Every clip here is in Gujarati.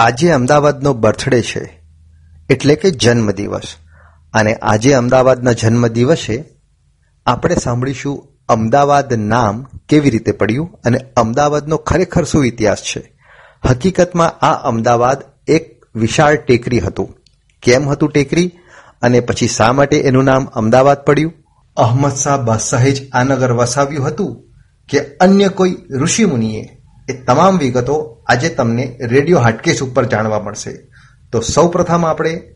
આજે અમદાવાદનો બર્થડે છે, એટલે કે જન્મદિવસ. અને આજે અમદાવાદના જન્મદિવસે આપણે સાંભળીશું અમદાવાદ નામ કેવી રીતે પડ્યું અને અમદાવાદનો ખરેખર શું ઇતિહાસ છે. હકીકતમાં આ અમદાવાદ એક વિશાળ ટેકરી હતું. કેમ હતું ટેકરી? અને પછી શા માટે એનું નામ અમદાવાદ પડ્યું? અહમદ શાહ બાદશાહે જ આ નગર વસાવ્યું હતું કે અન્ય કોઈ ઋષિમુનિએ એ તમામ વિગતો આજે તમને રેડિયો હાટકેશ ઉપર જાણવા મળશે. તો સૌ પ્રથમ આપણે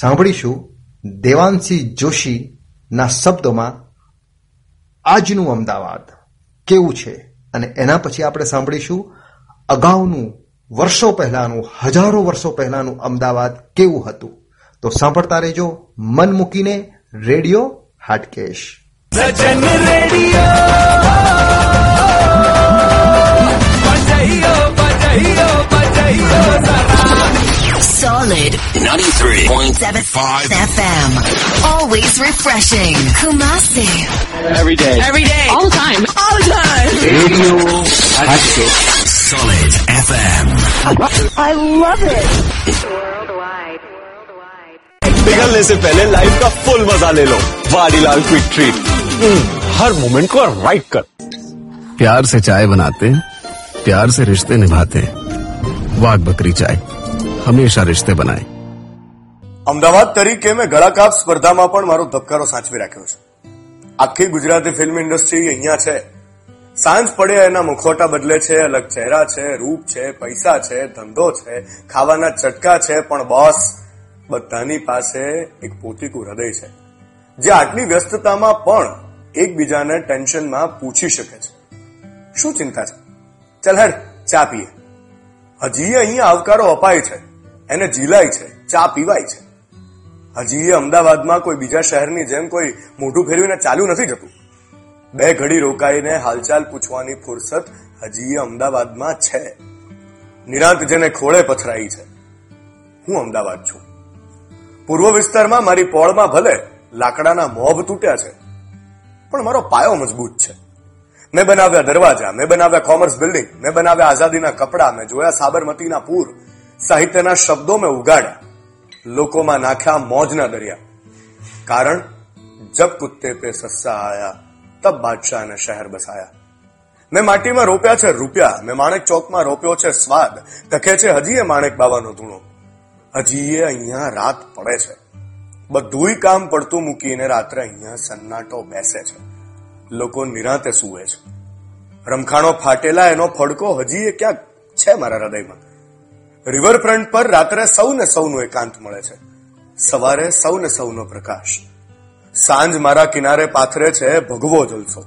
સાંભળીશું દેવાંશી જોશીના શબ્દોમાં આજનું અમદાવાદ કેવું છે અને એના પછી આપણે સાંભળીશું અગાઉનું વર્ષો પહેલાનું, હજારો વર્ષો પહેલાનું અમદાવાદ કેવું હતું. તો સાંભળતા રહેજો મન મૂકીને radio Hatkesh. Radio. 93.75 FM. Always refreshing. Kumasi. every day. Every day. All the time. All the time. Radio Hatchet. Solid FM. I love it. पिघलने से पहले लाइफ का फुल मजा ले लो वाडीलाल क्विक ट्रीट हर मोमेंट को राइट कर प्यार से चाय बनाते हैं प्यार से रिश्ते निभाते हैं वाघ बकरी चाय हमेशा रिश्ते बनाए અમદાવાદ તરીકે મેં ગળાકાપ સ્પર્ધામાં પણ મારો ધબકારો સાચવી રાખ્યો છે. આખી ગુજરાતી ફિલ્મ ઇન્ડસ્ટ્રી અહીંયા છે. સાંજ પડે એના મુખોટા બદલે છે, અલગ ચહેરા છે, રૂપ છે, પૈસા છે, ધંધો છે, ખાવાના ચટકા છે, પણ બોસ, બધાની પાસે એક પોતીકું હૃદય છે. જે આટલી વ્યસ્તતામાં પણ એકબીજાને ટેન્શનમાં પૂછી શકે છે. શું ચિંતા છે? ચાલ હેડ, ચા પીએ. હજી અહીંયા આવકારો અપાય છે. એને જીલાય છે, ચા પીવાય છે. હજી એ અમદાવાદમાં કોઈ બીજા શહેરની જેમ કોઈ મોઢું ફેરવીને ચાલુ નથી જતું. બે ઘડી રોકાઈને હાલચાલ પૂછવાની ફુરસત હજી એ અમદાવાદમાં છે. નિરાંત જેને ખોળે પથરાઈ છે. હું અમદાવાદ છું. પૂર્વ વિસ્તારમાં મારી પોળમાં ભલે લાકડાના મોભ તૂટ્યા છે, પણ મારો પાયો મજબૂત છે. મેં બનાવ્યા દરવાજા, મેં બનાવ્યા કોમર્સ બિલ્ડિંગ, મેં બનાવ્યા આઝાદીના કપડા, મેં જોયા સાબરમતીના પૂર, સાહિત્યના શબ્દો મેં ઉગાડ્યા. લોકોમાં નાખ્યા મોજના દરિયા. કારણ, જબ કુત્તે પે સસ્સા આયા, તબ બાદશાહને શહેર બસાયા. મેં માટીમાં રોપ્યા છે રૂપિયા, મેં માણેક ચોકમાં રોપ્યો છે સ્વાદ. તકે છે હજી એ માણેક બાવાનો ધૂણો. હજી એ અહીંયા રાત પડે છે. બધુંય કામ પડતું મૂકીને રાત્રે અહીંયા સન્નાટો બેસે છે. લોકો નિરાંતે સૂવે છે. રમખાણો ફાટેલા એનો ફડકો હજી એ ક્યાંક છે મારા હૃદયમાં. રિવરફ્રન્ટ પર રાત્રે સૌને સૌનો એકાંત મળે છે. સવારે સૌને સૌનો પ્રકાશ. સાંજ મારા કિનારે પાથરે છે ભગવો જલસો.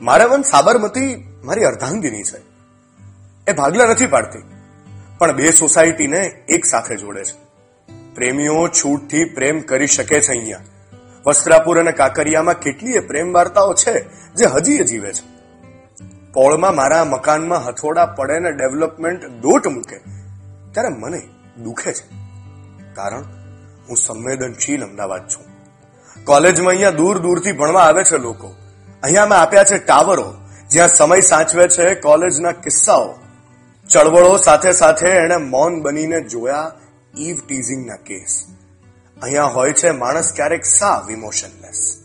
મારે વન સાબરમતી મારી અર્ધાંગીની છે. એ ભાગલા નથી પાડતી, પણ બે સોસાયટીને એક સાથે જોડે છે. પ્રેમીઓ છૂટથી પ્રેમ કરી શકે છે અહીંયા. વસ્ત્રાપુર અને કાકરિયામાં કેટલીય પ્રેમ વાર્તાઓ છે જે હજી જીવે છે. પોળમાં મારા મકાનમાં હથોડા પડે ને ડેવલપમેન્ટ દોટ મૂકે. ત્યારે મને દુખે છે. કારણ હું સંવેદનશીલ અમદાવાદ છું. કોલેજમાં અહીંયા દૂર દૂરથી ભણવા આવે છે લોકો. અહીંયા મેં આપ્યા છે ટાવરો. જ્યાં સમય સાચવે છે કોલેજના કિસ્સાઓ. ચળવળો સાથે સાથે એણે મૌન બનીને જોયા ઈવ ટીઝિંગના કેસ. અહીંયા હોય છે માણસ ક્યારેક સાવ ઇમોશનલેસ.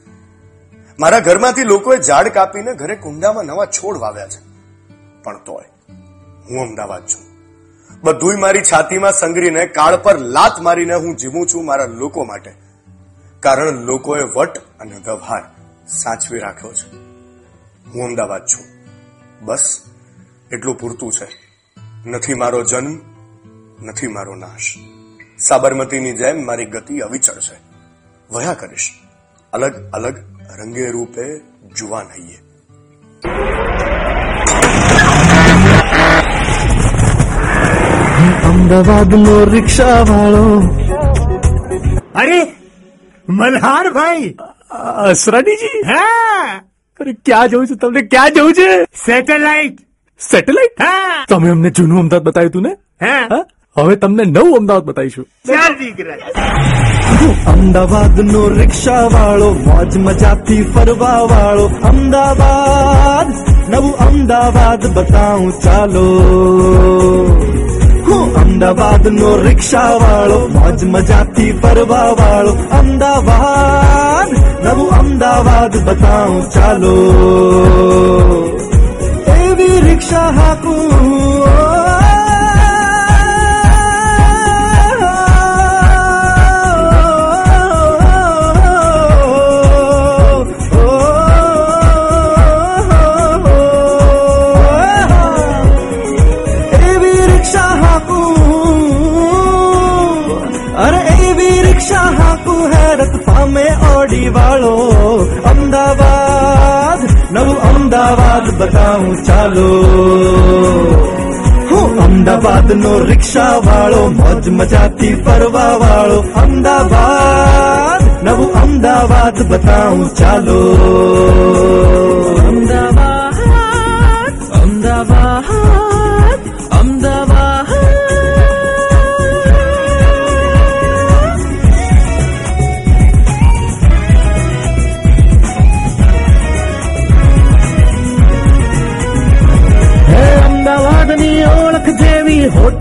મારા ઘરમાંથી લોકોએ ઝાડ કાપીને ઘરે કુંડામાં નવા છોડ વાવ્યા છે. પણ તોય હું અમદાવાદ છું. બધુંય મારી છાતીમાં સંગરીને, કાળ પર લાત મારીને હું જીવું છું મારા લોકો માટે. કારણ લોકોએ વટ અને વ્યવહાર સાચવી રાખ્યો છે. હું અમદાવાદ છું. બસ, એટલું પૂરતું છે. નથી મારો જન્મ, નથી મારો નાશ. સાબરમતીની જેમ મારી ગતિ અવિચળ છે. વયા કરીશ. અલગ અલગ રંગે રૂપે જુવાન હૈયે. અમદાવાદ નો રિક્ષા વાળો અરે મલ્હાર ભાઈ. અસરાનીજી? હા? અરે ક્યાં જવું છે? તમને ક્યાં જવું છે? સેટેલાઇટ. સેટેલાઇટ? હા. તમે અમને જૂનું અમદાવાદ બતાવ્યું તું ને? હા? હવે તમને નવું અમદાવાદ બતાવીશું. ચાર દીકરા. અમદાવાદ નો રિક્ષા વાળો મોજ મજાથી ફરવા વાળો અમદાવાદ નવું અમદાવાદ બતાવું ચાલો. હું અમદાવાદ અમદાવાદ નો રિક્ષા વાળો મોજ મજાથી ફરવા વાળો અમદાવાદ નવું અમદાવાદ બતાવું ચાલો એવી રિક્ષા હાકું હેરત પામે ઓડી વાળો અમદાવાદ નવું અમદાવાદ બતાવું ચાલો હું અમદાવાદ નો રિક્ષા વાળો મોજ મજાથી ફરવા વાળો અમદાવાદ નવું અમદાવાદ બતાવું ચાલો અમદાવાદ અમદાવાદ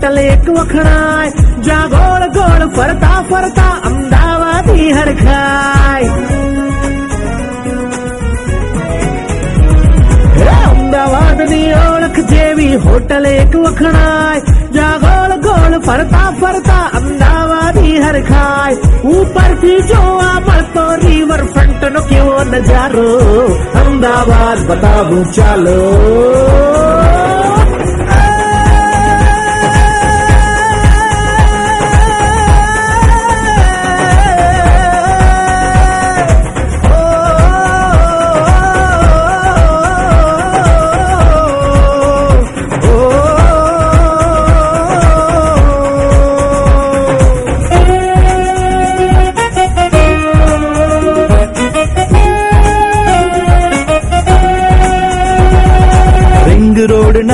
હોટલ એક વખણાય. જ્યાં ગોળ ગોળ ફરતા ફરતા અમદાવાદી હરખાય. અમદાવાદની ઓળખ જેવી હોટલ એક વખણાય. જ્યાં ગોળ ગોળ ફરતા ફરતા અમદાવાદી હરખાય. ઉપરથી જોવા મળતો રિવરફ્રન્ટ નો કેવો નજારો. અમદાવાદ બતાવું ચાલો.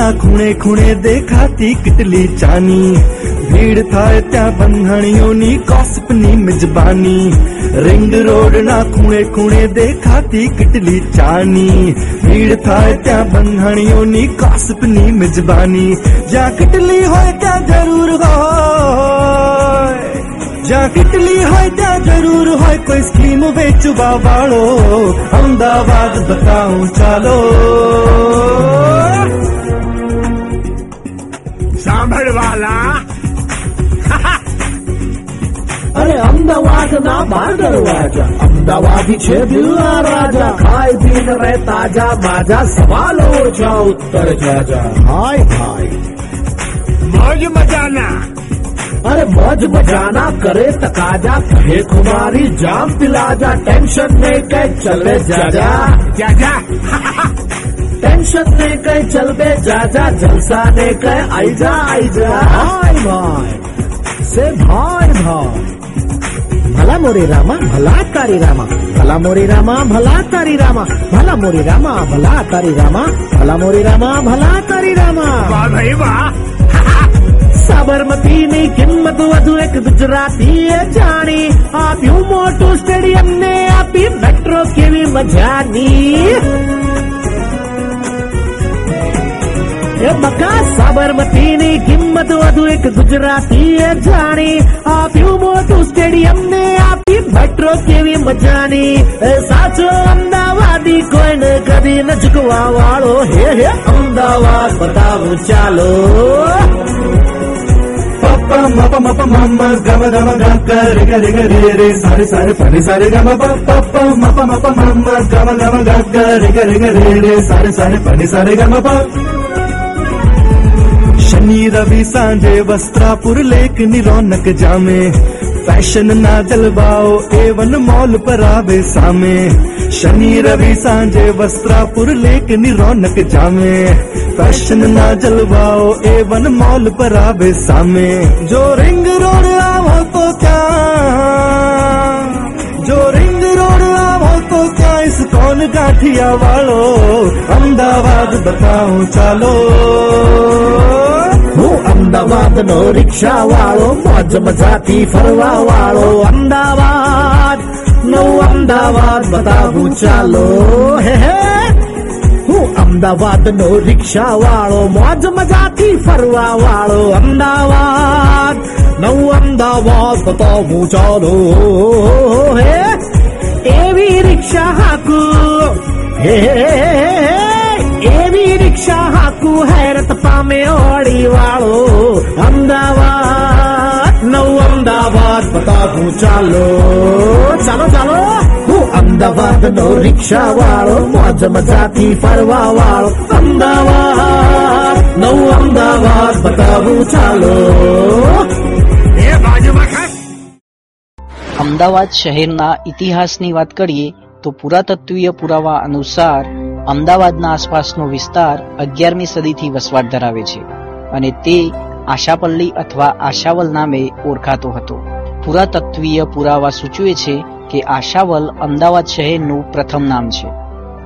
ના ખૂણે ખૂણે દેખાતી કેટલી ચાની. ભીડ થાય ત્યાં બંધણીઓની કોસપની મિજબાની. રિંગ રોડ ના ખૂણે ખૂણે દેખાતી કેટલી ચાની. ભીડ થાય ત્યાં બંધણીઓની કોસપની મિજબાની. જ્યાં કેટલી હોય ત્યાં જરૂર હોય. જ્યાં કેટલી હોય ત્યાં જરૂર હોય કોઈ સ્કીમ વેચવા વાળો. અમદાવાદ બતાવું ચાલો. સાંભળવાલા. અરે અમદાવાદ ના બાર્ડર રાજા અમદાવાદી છે દિલના રાજા. ખાય પીને રે તાજા માજા. સવાલો ઓછા ઉત્તર જાજા. હાય હાય. મોજ મજાના. અરે મોજ મજાના કરે તકાજા. કહે કુમારી જામ પિલાજા. ટેન્શન નહીં કઈ ચલે જાજા. જા જા ટેન્શન ને કઈ ચલ બે જાજા જલસા ને કઈ? આઈ જા આઈ જા. હાય ભાઈ. સે ભાઈ ભાઈ. ભલા મોરે રામા ભલા તારી રામા. ભલા મોરે રામા ભલા તારી રામા. ભલા મોરે રામા ભલા તારી રામા. ભલા મોરે રામા ભલા તારી રામા. વાહ ભાઈ વાહ. સાબરમતીની કિંમત વધુ એક ગુજરાતીએ જાણી. આપ્યું મોટું સ્ટેડિયમ ને આપી મેટ્રો કેવી મજાની. એ બકા સાબરમતીની કિંમત વધુ એક ગુજરાતીએ જાણી આપ્યું મોટું સ્ટેડિયમ ને આપી મેટ્રો કેવી મજાની એ સાચો અમદાવાદી કોઈને કદી ન ઝુકવા વાળો હે હે અમદાવાદ બતાવું ચાલો పప్ప మప మప మమ్మ గమ గమ గక్క రిగ రిగ రే రే సారి సారి పని సారి గమ పప్ప మప మప మమ్మ గమ గమ గక్క రిగ రిగ రే రే సారి సారి పని సారి గమ શનિ રવિ સાંજે વસ્ત્રાપુર લેકની રોનક જામે ફેશન ના જલવાઓ એવન મોલ પર આવે સામે શનિ રવિ સાંજે વસ્ત્રાપુર લેકની રોનક જામે ફેશન ના જલવાઓ એવન મોલ પર આવે સામે જો રિંગ રોડ આવો તો ત્યાં જો રિંગ રોડ આવો તો ત્યાં ઇસ્કોન ગાંઠિયા વાળો અમદાવાદ બતાવું ચાલો હું અમદાવાદ નો રિક્ષા વાળો મોજ મજાથી ફરવા વાળો અમદાવાદનું અમદાવાદ બતાવું ચાલો હે હે હું અમદાવાદ નો રિક્ષા વાળો મોજ મજાથી ફરવા વાળો અમદાવાદ બતાવું ચાલો હે એવી રિક્ષા હાકુ હે એવી રિક્ષા હાકુ હેરત પામે ઓડી વાળો બતાવું ચાલો ચાલો ચાલો. હું અમદાવાદ નો રિક્ષા વાળો મોજ મજાથી ફરવા વાળો અમદાવાદ નવું અમદાવાદ બતાવું ચાલો. એ બાજુમાં અમદાવાદ શહેરના ઇતિહાસની વાત કરીએ તો પુરાતત્વીય પુરાવા અનુસાર અમદાવાદના આસપાસનો વિસ્તાર અગિયારમી સદીથી વસવાટ ધરાવે છે અને તે આશાપલ્લી અથવા આશાવલ નામે ઓળખાતો હતો. પુરાતત્વીય પુરાવા સૂચવે છે કે આશાવલ અમદાવાદ શહેરનું પ્રથમ નામ છે.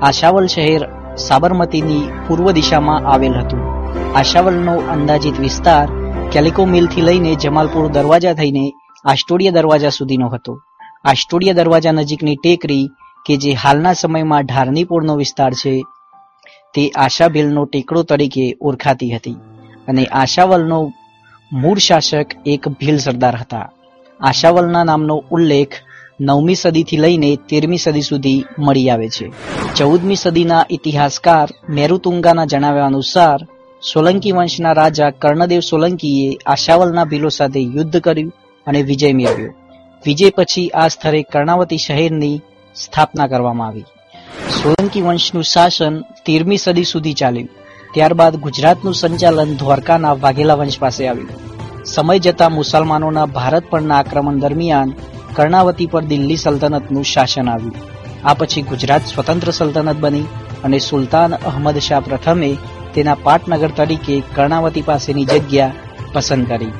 આશાવલ શહેર સાબરમતીની પૂર્વ દિશામાં આવેલ હતું. આશાવલનો અંદાજિત વિસ્તાર કેલિકો મિલથી લઈને જમાલપુર દરવાજા થઈને આસ્ટોડિયા દરવાજા સુધીનો હતો. આસ્ટોડિયા દરવાજા નજીકની ટેકરી કે જે હાલના સમયમાં ઢારનીપોળનો વિસ્તાર છે, તે આશાભીલનો ટેકડો તરીકે ઓળખાતી હતી અને આશાવલનો મૂળ શાસક એક ભીલ સરદાર હતા. આશાવલના નામનો ઉલ્લેખ નવમી સદીથી લઈને તેરમી સદી સુધી મળી આવે છે. ચૌદમી સદીના ઇતિહાસકાર મેરુતુંગાના જણાવ્યા અનુસાર, સોલંકી વંશના રાજા કર્ણદેવ સોલંકીએ આશાવલના ભીલો સાથે યુદ્ધ કર્યું અને વિજય મેળવ્યો. વિજય પછી આ સ્થળે કર્ણાવતી શહેરની સ્થાપના કરવામાં આવી. સોલંકી વંશનું શાસન તેરમી સદી સુધી ચાલ્યું. ત્યારબાદ ગુજરાતનું સંચાલન દ્વારકાના વાઘેલા વંશ પાસે આવ્યું. સમય જતાં મુસલમાનોના ભારત પરના આક્રમણ દરમિયાન કર્ણાવતી પર દિલ્હી સલ્તનતનું શાસન આવ્યું. આ પછી ગુજરાત સ્વતંત્ર સલ્તનત બની અને સુલતાન અહમદ શાહ પ્રથમે તેના પાટનગર તરીકે કર્ણાવતી પાસેની જગ્યા પસંદ કરી.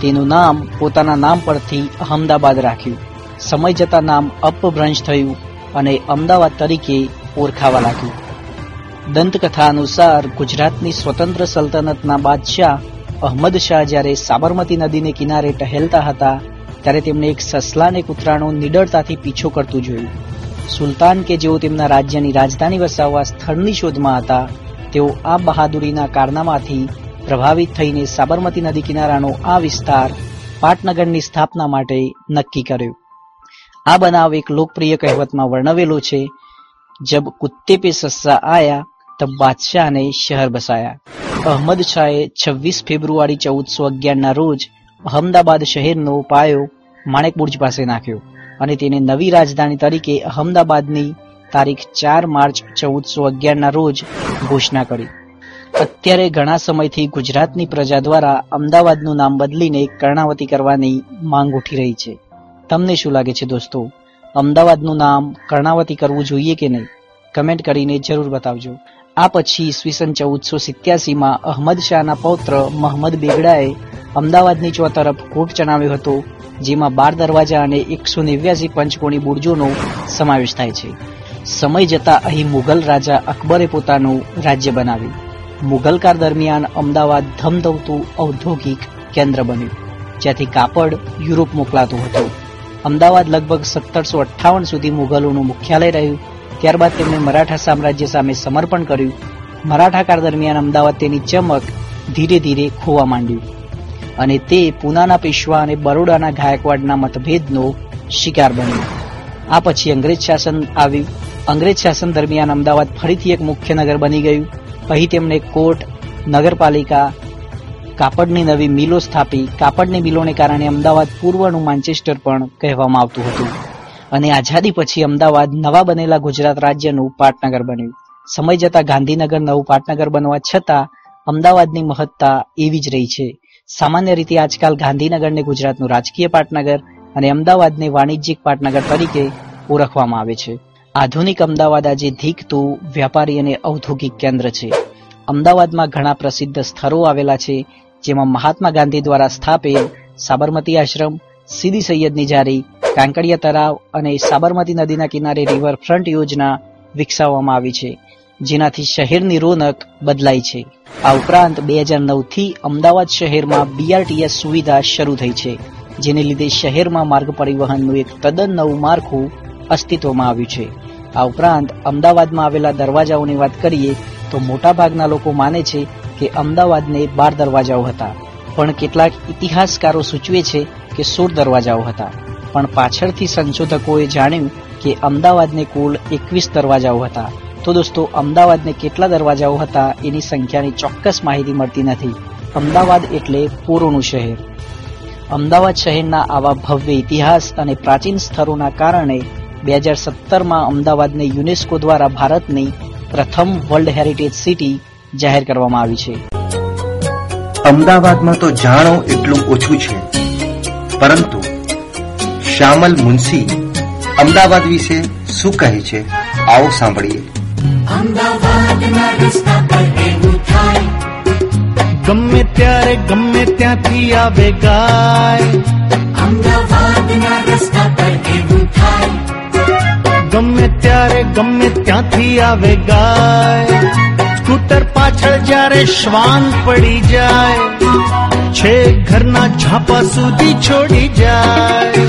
તેનું નામ પોતાના નામ પરથી અહમદાબાદ રાખ્યું. સમય જતાં નામ અપભ્રંશ થયું અને અમદાવાદ તરીકે ઓળખાવા લાગ્યું. દંતકથા અનુસાર ગુજરાતની સ્વતંત્ર સલ્તનતના બાદશાહ અહમદ શાહ જ્યારે સાબરમતી નદીને કિનારે ટહેલતા હતા, ત્યારે તેમને એક સસલાને કૂતરાનો નિડરતાથી પીછો કરતું જોયું. સુલતાન કે જેઓ તેમના રાજ્યની રાજધાની વસાવવા સ્થળની શોધમાં હતા, તેઓ આ બહાદુરીના કારનામાથી પ્રભાવિત થઈને સાબરમતી નદી કિનારાનો આ વિસ્તાર પાટનગરની સ્થાપના માટે નક્કી કર્યો. આ બનાવ એક લોકપ્રિય કહેવતમાં વર્ણવેલો છે, જબ કુત્તે પે સસ્સા આયા તબ બાદશાહને શહેર બસાયા અહમદ શાહે છવ્વીસ ફેબ્રુઆરી ચૌદસો અગિયારના રોજ અહમદાબાદ શહેરનો પાયો માણેક બુર્જ પાસે નાખ્યો અને તેને નવી રાજધાની તરીકે અહમદાબાદની તારીખ ચાર માર્ચ ચૌદસો અગિયારના રોજ ઘોષણા કરી. અત્યારે ઘણા સમયથી ગુજરાતની પ્રજા દ્વારા અમદાવાદનું નામ બદલીને કર્ણાવતી કરવાની માંગ ઉઠી રહી છે. તમને શું લાગે છે દોસ્તો? અમદાવાદનું નામ કર્ણાવતી કરવું જોઈએ કે નહીં? કમેન્ટ કરીને જરૂર બતાવજો. આ પછી ઈસવીસન ચૌદસો સિત્યાસીમાં અહમદ શાહના પૌત્ર મહમદ બેગડાએ અમદાવાદની ચોતરફ કોટ ચણાવ્યો હતો, જેમાં બાર દરવાજા અને એકસો નેવ્યાસી પંચકોણી બુર્જોનો સમાવેશ થાય છે. સમય જતાં અહીં મુઘલ રાજા અકબરે પોતાનું રાજ્ય બનાવ્યું. મુઘલકાળ દરમિયાન અમદાવાદ ધમધમતું ઔદ્યોગિક કેન્દ્ર બન્યું, જ્યાંથી કાપડ યુરોપ મોકલાતું હતું. અમદાવાદ લગભગ સત્તરસો અઠ્ઠાવન સુધી મુઘલોનું મુખ્યાલય રહ્યું. ત્યારબાદ તેમણે મરાઠા સામ્રાજ્ય સામે સમર્પણ કર્યું. મરાઠા કાળ દરમિયાન અમદાવાદ તેની ચમક ધીરે ધીરે ખોવા માંડ્યું. અને તે પૂનાના પેશવા અને બરોડાના ગાયકવાડના મતભેદનો શિકાર બન્યો. આ પછી અંગ્રેજ શાસન આવ્યું. અંગ્રેજ શાસન દરમિયાન અમદાવાદ ફરીથી એક મુખ્ય નગર બની ગયું. અહીં તેમણે કોર્ટ નગરપાલિકા, કાપડની નવી મિલો સ્થાપી. કાપડની મિલોને કારણે અમદાવાદ પૂર્વનું માન્ચેસ્ટર પણ કહેવામાં આવતું હતું. અને આઝાદી પછી અમદાવાદ નવા બનેલા ગુજરાત રાજ્યનું પાટનગર બન્યું. સમય જતાં ગાંધીનગર નવું પાટનગર બનવા છતાં અમદાવાદની મહત્તા એવી જ રહી છે. સામાન્ય રીતે આજકાલ ગાંધીનગરને ગુજરાતનું રાજકીય પાટનગર અને અમદાવાદને વાણિજ્યિક પાટનગર તરીકે ઓળખવામાં આવે છે. આધુનિક અમદાવાદ આજે ધીકતું, વ્યાપારી અને ઔદ્યોગિક કેન્દ્ર છે. અમદાવાદમાં ઘણા પ્રસિદ્ધ સ્થળો આવેલા છે, જેમાં મહાત્મા ગાંધી દ્વારા સ્થાપેલ સાબરમતી આશ્રમ સીદી સૈયદની જારી કાંકરિયા તળાવ અને સાબરમતી નદીના કિનારે રિવરફ્રન્ટ યોજના વિકસાવવામાં આવી છે, જેનાથી શહેરની રોનક બદલાઈ છે. આ ઉપરાંત બે હજાર નવથી અમદાવાદ શહેરમાં બીઆરટીએસ સુવિધા શરૂ થઈ છે, જેને લીધે શહેરમાં માર્ગ પરિવહનનું એક તદ્દન નવું માળખું અસ્તિત્વમાં આવ્યું છે. આ ઉપરાંત અમદાવાદમાં આવેલા દરવાજાઓની વાત કરીએ, તો મોટાભાગના લોકો માને છે કે અમદાવાદને બાર દરવાજાઓ હતા, પણ કેટલાક ઇતિહાસકારો સૂચવે છે કે સોળ દરવાજાઓ હતા. પણ પાછળથી સંશોધકોએ જાણ્યું કે અમદાવાદને કુલ એકવીસ દરવાજાઓ હતા. તો દોસ્તો, અમદાવાદને કેટલા દરવાજાઓ હતા એની સંખ્યાની ચોક્કસ માહિતી મળતી નથી. અમદાવાદ એટલે પૂરોનું શહેર. અમદાવાદ શહેરના આવા ભવ્ય ઇતિહાસ અને પ્રાચીન સ્થળોના કારણે બે હજાર સત્તરમાં અમદાવાદને યુનેસ્કો દ્વારા ભારતની પ્રથમ વર્લ્ડ હેરિટેજ સિટી જાહેર કરવામાં આવી છે. અમદાવાદમાં તો જાણો એટલું ઓછું છે. પરંતુ શ્યામલ મુનશી અમદાવાદ વિશે શું કહે છે? આવો સાંભળીએ. ગમે ત્યારે ગમે ત્યાંથી આવે ગાય. ગમે ત્યારે ગમે ત્યાંથી આવે ગાય. પાછળ જ્યારે શ્વાન પડી જાય, છે ઘરના ઝાપા સુધી છોડી જાય.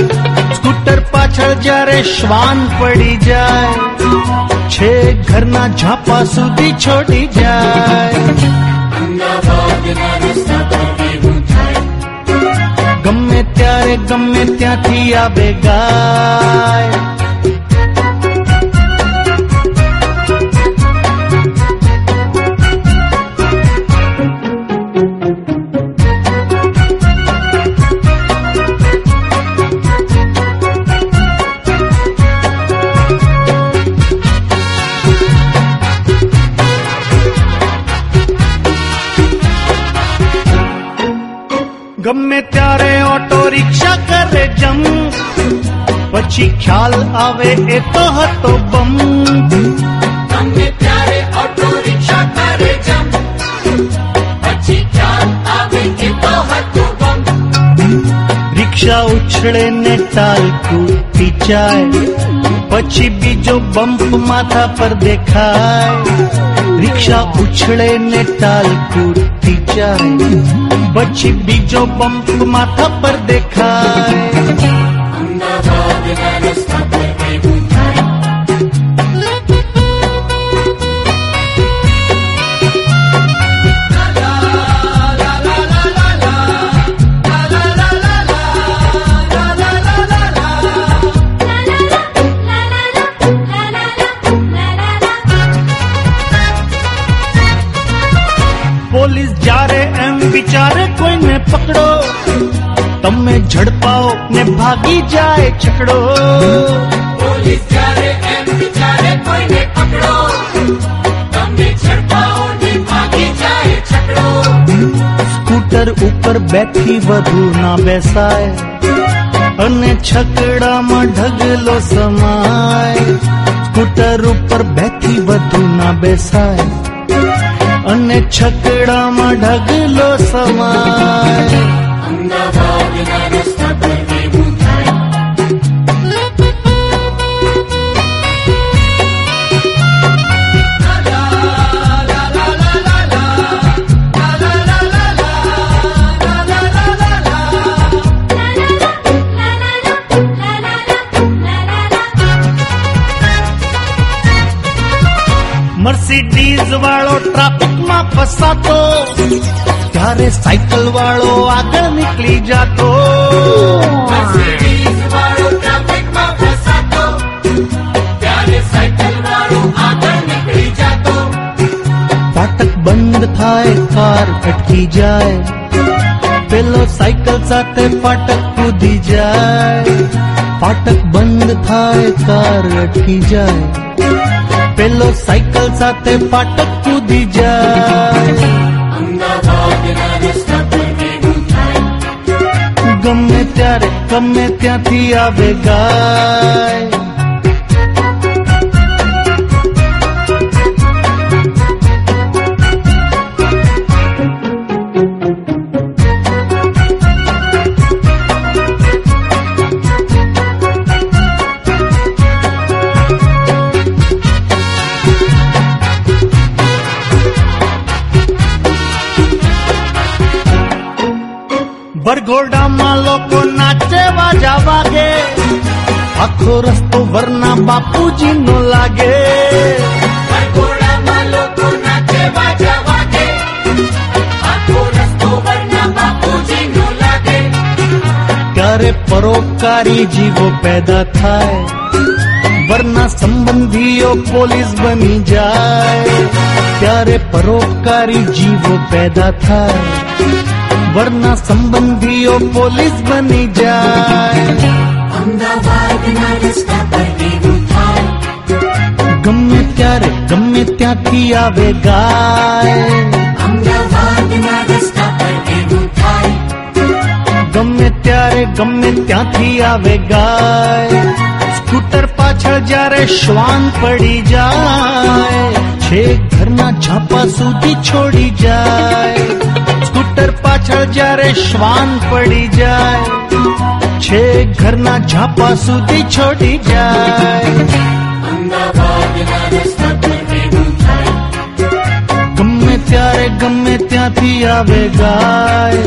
સ્કૂટર પાછળ જ્યારે શ્વાન પડી જાય, છે ઘરના ઝાપા સુધી છોડી જાય. ગમે ત્યારે ગમે ત્યાંથી આવે ગાય. ગમે ત્યારે ઓટો રિક્ષા કરે જમ પછી ખ્યાલ આવે એ તો હતો બમ ગમે ત્યારે ઓટો રિક્ષા કરે જમ પછી ખ્યાલ આવે કે તો હતું બમ રિક્ષા ઉછળે ને ટાલ કૂદતી જાય પછી બીજો બમ્પ માથા પર દેખાય રિક્ષા ઉછળે ને ટાલ કૂદતી જાય પછી બીજો બમ્પ માથા પર દેખાય અમદાવાદના પોલીસ જ્યારે એમ વિચારે કોઈને પકડો. તમે ઝડપાઓ ને ભાગી જાય છકડો. પોલીસ જ્યારે એમ વિચારે કોઈને પકડો. તમને ઝડપાઓ ને ભાગી જાય છકડો. સ્કૂટર ઉપર બેથી વધુ ના બેસાય અને છકડામાં ઢગલો સમાય. સ્કૂટર ઉપર બેથી વધુ ના બેસાય. અને છકડામાં ઢગલો સમાય અમદાવાદના મર્સિડીઝ વાળો ટ્રાફિકમાં ફસાતો ત્યારે સાયકલ વાળો આગળ નીકળી જાતો. ફાટક બંધ થાય કાર અટકી જાય. પેલો સાયકલ સાથે ફાટક કૂદી જાય. ફાટક બંધ થાય કાર અટકી જાય. પેલો સાયકલ સાથે ફાટક કૂદી જાય અમદાવાદના રસ્તા પર એવું થાય ગમે ત્યારે ગમે ત્યાંથી આવે ગાય ભરઘોડામાં લોકો નાચે વાજા વાગે આખો રસ્તો વરના બાપુજી નો લાગે ઘોડામાં લોકો નાચે વાજા વાગે આખો રસ્તો વરના બાપુ ત્યારે પરોપકારી જીવો પેદા થાય વરના સંબંધીઓ પોલીસ બની જાય ત્યારે પરોપકારી જીવો પેદા થાય વરના સંબંધીઓ પોલીસ બની જાય. ગમે ત્યારે, ગમે ત્યાંથી આવે ગાય. ગમે ત્યારે, ગમે ત્યાંથી આવે ગાય. સ્કૂટર પાછળ જ્યારે શ્વાન પડી જાય છે ઘરના છાપા સુધી છોડી જાય. સ્કૂટર પાછળ જ્યારે શ્વાન પડી જાય છેક ઘરના ઝાપા સુધી છોડી જાય અમદાવાદના રસ્તા પર એવું થાય ગમે ત્યારે ગમે ત્યાંથી આવે ગાય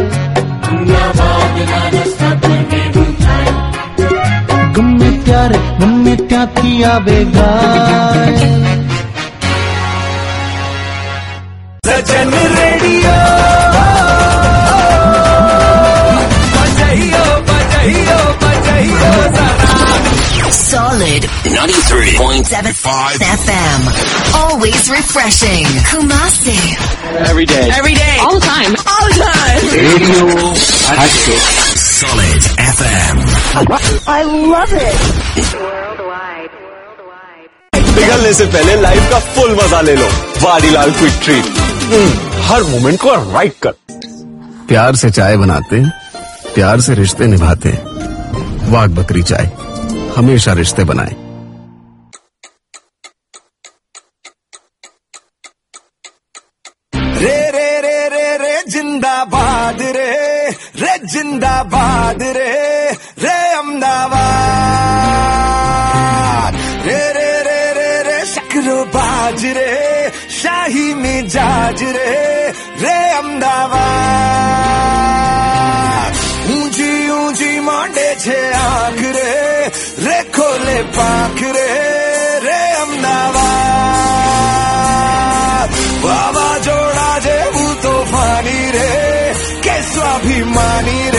અમદાવાદના રસ્તા પર એવું થાય ગમે ત્યારે ગમે ત્યાંથી આવે ગાય સજન radio Solid 93.75 FM. Always refreshing. Kumasi. Every day. Every day. All the time. All the time. Radio Hatchet. Solid FM. I love it. निकलने से पहले लाइफ का फुल मजा ले लो वाडीलाल क्विक ट्रीट हर मोमेंट को राइट कर प्यार से चाय बनाते प्यार से रिश्ते निभाते वाघ बकरी चाय हमेशा रिश्ते बनाए रे रे रे रे रे जिंदाबाद रे रे जिंदाबाद रे रे अहमदाबाद रे रे रे रे रे शकरो बाज रे शाही मिजाज रे रे अहमदाबाद ऊंची માંડે છે આંખ રે રે ખોલે પાંખ રે રે અમદાવાદ. વાવાઝોડા જેવું તોફાની રે કે સ્વાભિમાની રે.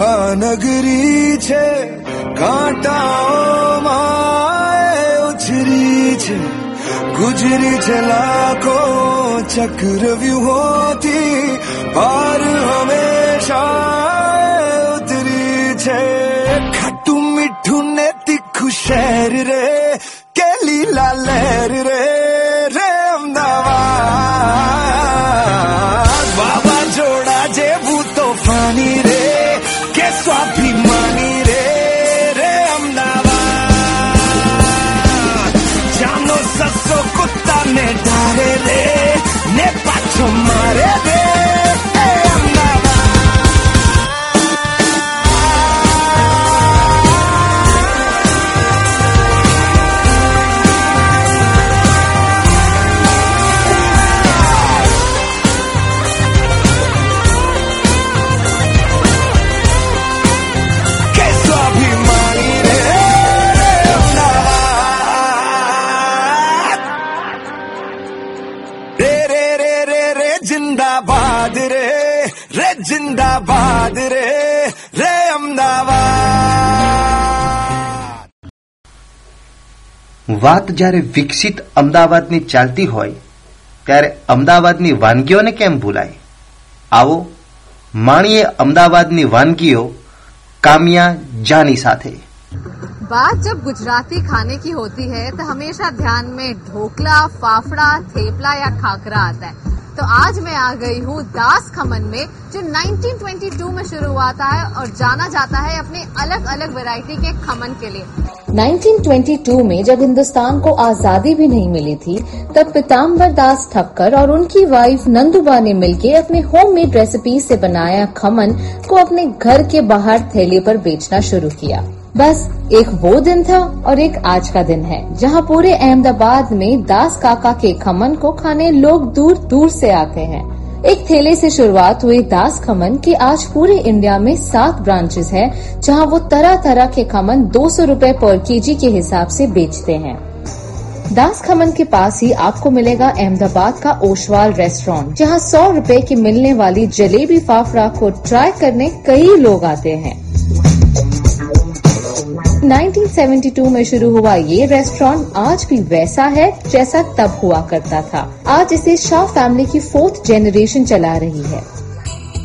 નગરી છે કાંટાઓમાં ઉછરી છે ગુજરી છે લાખો ચક્ર વ્યૂહોથી પાર હંમેશા ઉતરી છે ખાટું મીઠું ને તીખું શહેર રે કે લીલા લહેર રે રે વાત જ્યારે વિકસિત અમદાવાદની ચાલતી હોય ત્યારે અમદાવાદની વાનગીઓને કેમ ભૂલાય આવો માણીએ અમદાવાદની વાનગીઓ કામિયા જાની સાથે बात जब गुजराती खाने की होती है तो हमेशा ध्यान में ढोकला फाफड़ा थेपला या खाकरा आता है तो आज मैं आ गई हूँ दास खमन में, जो 1922 में शुरू हुआ था है और जाना जाता है अपने अलग अलग वैरायटी के खमन के लिए। 1922 में जब हिंदुस्तान को आज़ादी भी नहीं मिली थी, तब पीताम्बर दास ठक्कर और उनकी वाइफ नंदुबा ने मिलकर अपने होममेड रेसिपी से बनाया खमन को अपने घर के बाहर थैली पर बेचना शुरू किया। बस, एक वो दिन था और एक आज का दिन है, जहाँ पूरे अहमदाबाद में दास काका के खमन को खाने लोग दूर दूर से आते हैं। एक थैले से शुरुआत हुई दास खमन की आज पूरे इंडिया में सात ब्रांचेस हैं, जहाँ वो तरह तरह के खमन 200 रूपए पर केजी के हिसाब से बेचते हैं। दास खमन के पास ही आपको मिलेगा अहमदाबाद का ओशवाल रेस्टोरेंट, जहाँ सौ रूपए की मिलने वाली जलेबी फाफड़ा को ट्राई करने कई लोग आते हैं। 1972 में शुरू हुआ ये रेस्टोरेंट आज भी वैसा है जैसा तब हुआ करता था। आज इसे शाह फैमिली की फोर्थ जनरेशन चला रही है।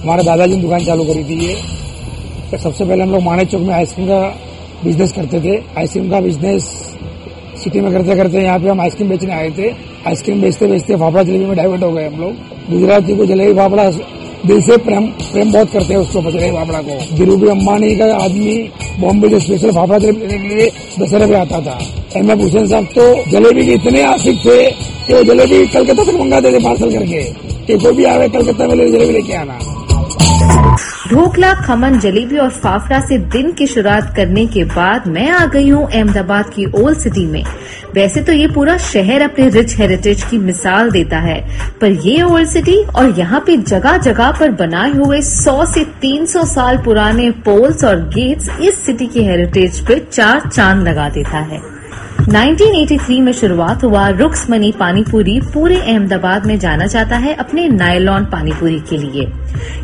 हमारे दादाजी ने दुकान चालू करी थी ये। तो सबसे पहले हम लोग माने चौक में आइसक्रीम का बिज़नेस करते थे। आइसक्रीम का बिज़नेस सिटी में करते करते यहाँ पे हम आइसक्रीम बेचने आए थे। आइसक्रीम बेचते बेचते फाफड़ा जलेबी में डाइवर्ट हो गए हम लोग। गुजरात गुजराती को जलेबी फाफड़ा दिल से प्रेम प्रेम बहुत करते हैं उसको जलेबी फाफड़ा को। धीरूभाई अम्बानी का आदमी बॉम्बे से स्पेशल फाफड़ा लेने के लिए दशहरे पे आता था। एम एफ़ हुसैन साहब तो जलेबी के इतने आशिक थे कि वो जलेबी कलकत्ता तक मंगाते थे पार्सल करके, कि कोई भी आवे कलकत्ता में जलेबी लेके आना। ढोकला, खमन, जलेबी और फाफड़ा से दिन की शुरुआत करने के बाद मैं आ गई हूँ अहमदाबाद की ओल्ड सिटी में। वैसे तो ये पूरा शहर अपने रिच हेरिटेज की मिसाल देता है। पर ये ओल्ड सिटी और यहाँ पे जगह जगह पर बनाए हुए 100 से 300 साल पुराने पोल्स और गेट्स इस सिटी के हेरिटेज पे चार चाँद लगा देता है। 1983 में शुरुआत हुआ रुक्समनी पानीपुरी पूरे अहमदाबाद में जाना जाता है अपने नायलॉन पानीपुरी के लिए।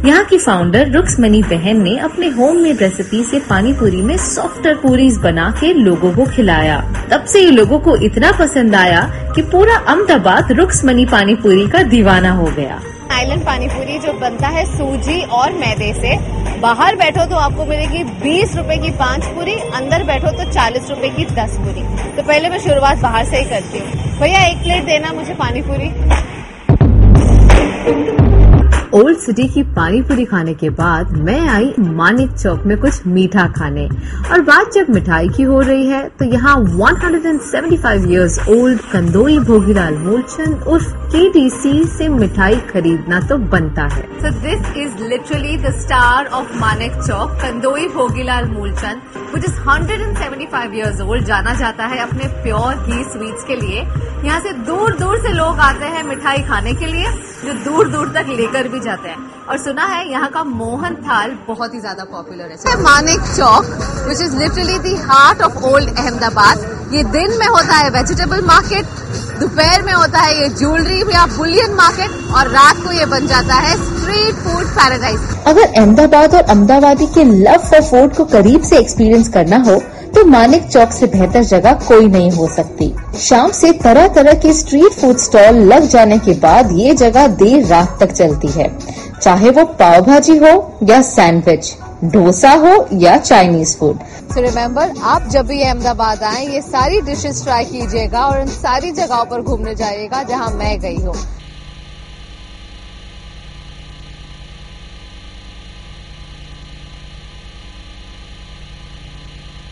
यहाँ की फाउंडर रुक्समनी बहन ने अपने होम मेड रेसिपी से पानीपुरी में सॉफ्टर पूरीज बना के लोगों को खिलाया। तब से ये लोगों को इतना पसंद आया कि पूरा अहमदाबाद रुक्समनी पानीपुरी का दीवाना हो गया। आइलैंड पानीपुरी जो बनता है सूजी और मैदे से। बाहर बैठो तो आपको मिलेगी बीस रूपए की पाँच पूरी, अंदर बैठो तो चालीस रूपए की दस पूरी। तो पहले मैं शुरुआत बाहर से ही करती हूँ। भैया, एक प्लेट देना मुझे पानी पूरी। ओल्ड सिटी की पानी पूरी खाने के बाद मैं आई मानिक चौक में कुछ मीठा खाने। और बात जब मिठाई की हो रही है तो यहाँ 175 इयर्स ओल्ड कंदोई भोगीलाल मूलचंद उर्फ़ केडीसी से मिठाई खरीदना तो बनता है। So this is literally the star of Manek Chowk, Kandoi Bhogilal Mulchand, which is 175 years old जाना जाता है अपने प्योर घी स्वीट्स के लिए। यहाँ से दूर दूर से लोग आते हैं मिठाई खाने के लिए जो दूर दूर तक लेकर भी जाते हैं। और सुना है यहाँ का मोहन थाल बहुत ही ज़्यादा पॉपुलर है। Manek Chowk which is literally the heart of old Ahmedabad ये दिन में होता है वेजिटेबल मार्केट दोपहर में होता है ये ज्वेलरी या बुलियन मार्केट और रात को ये बन जाता है स्ट्रीट फ़ूड पैराडाइज अगर अहमदाबाद और अहमदाबादी के लव फॉर फ़ूड को करीब से एक्सपीरियंस करना हो तो मानिक चौक से बेहतर जगह कोई नहीं हो सकती। शाम से तरह तरह के स्ट्रीट फ़ूड स्टॉल लग जाने के बाद ये जगह देर रात तक चलती है। चाहे वो पाव भाजी हो या सैंडविच डोसा हो या चाइनीज़ फ़ूड सो रिमेम्बर आप जब भी अहमदाबाद आए, ये सारी डिशेस ट्राई कीजिएगा और इन सारी जगहों पर घूमने जाइएगा जहाँ मैं गई हूँ।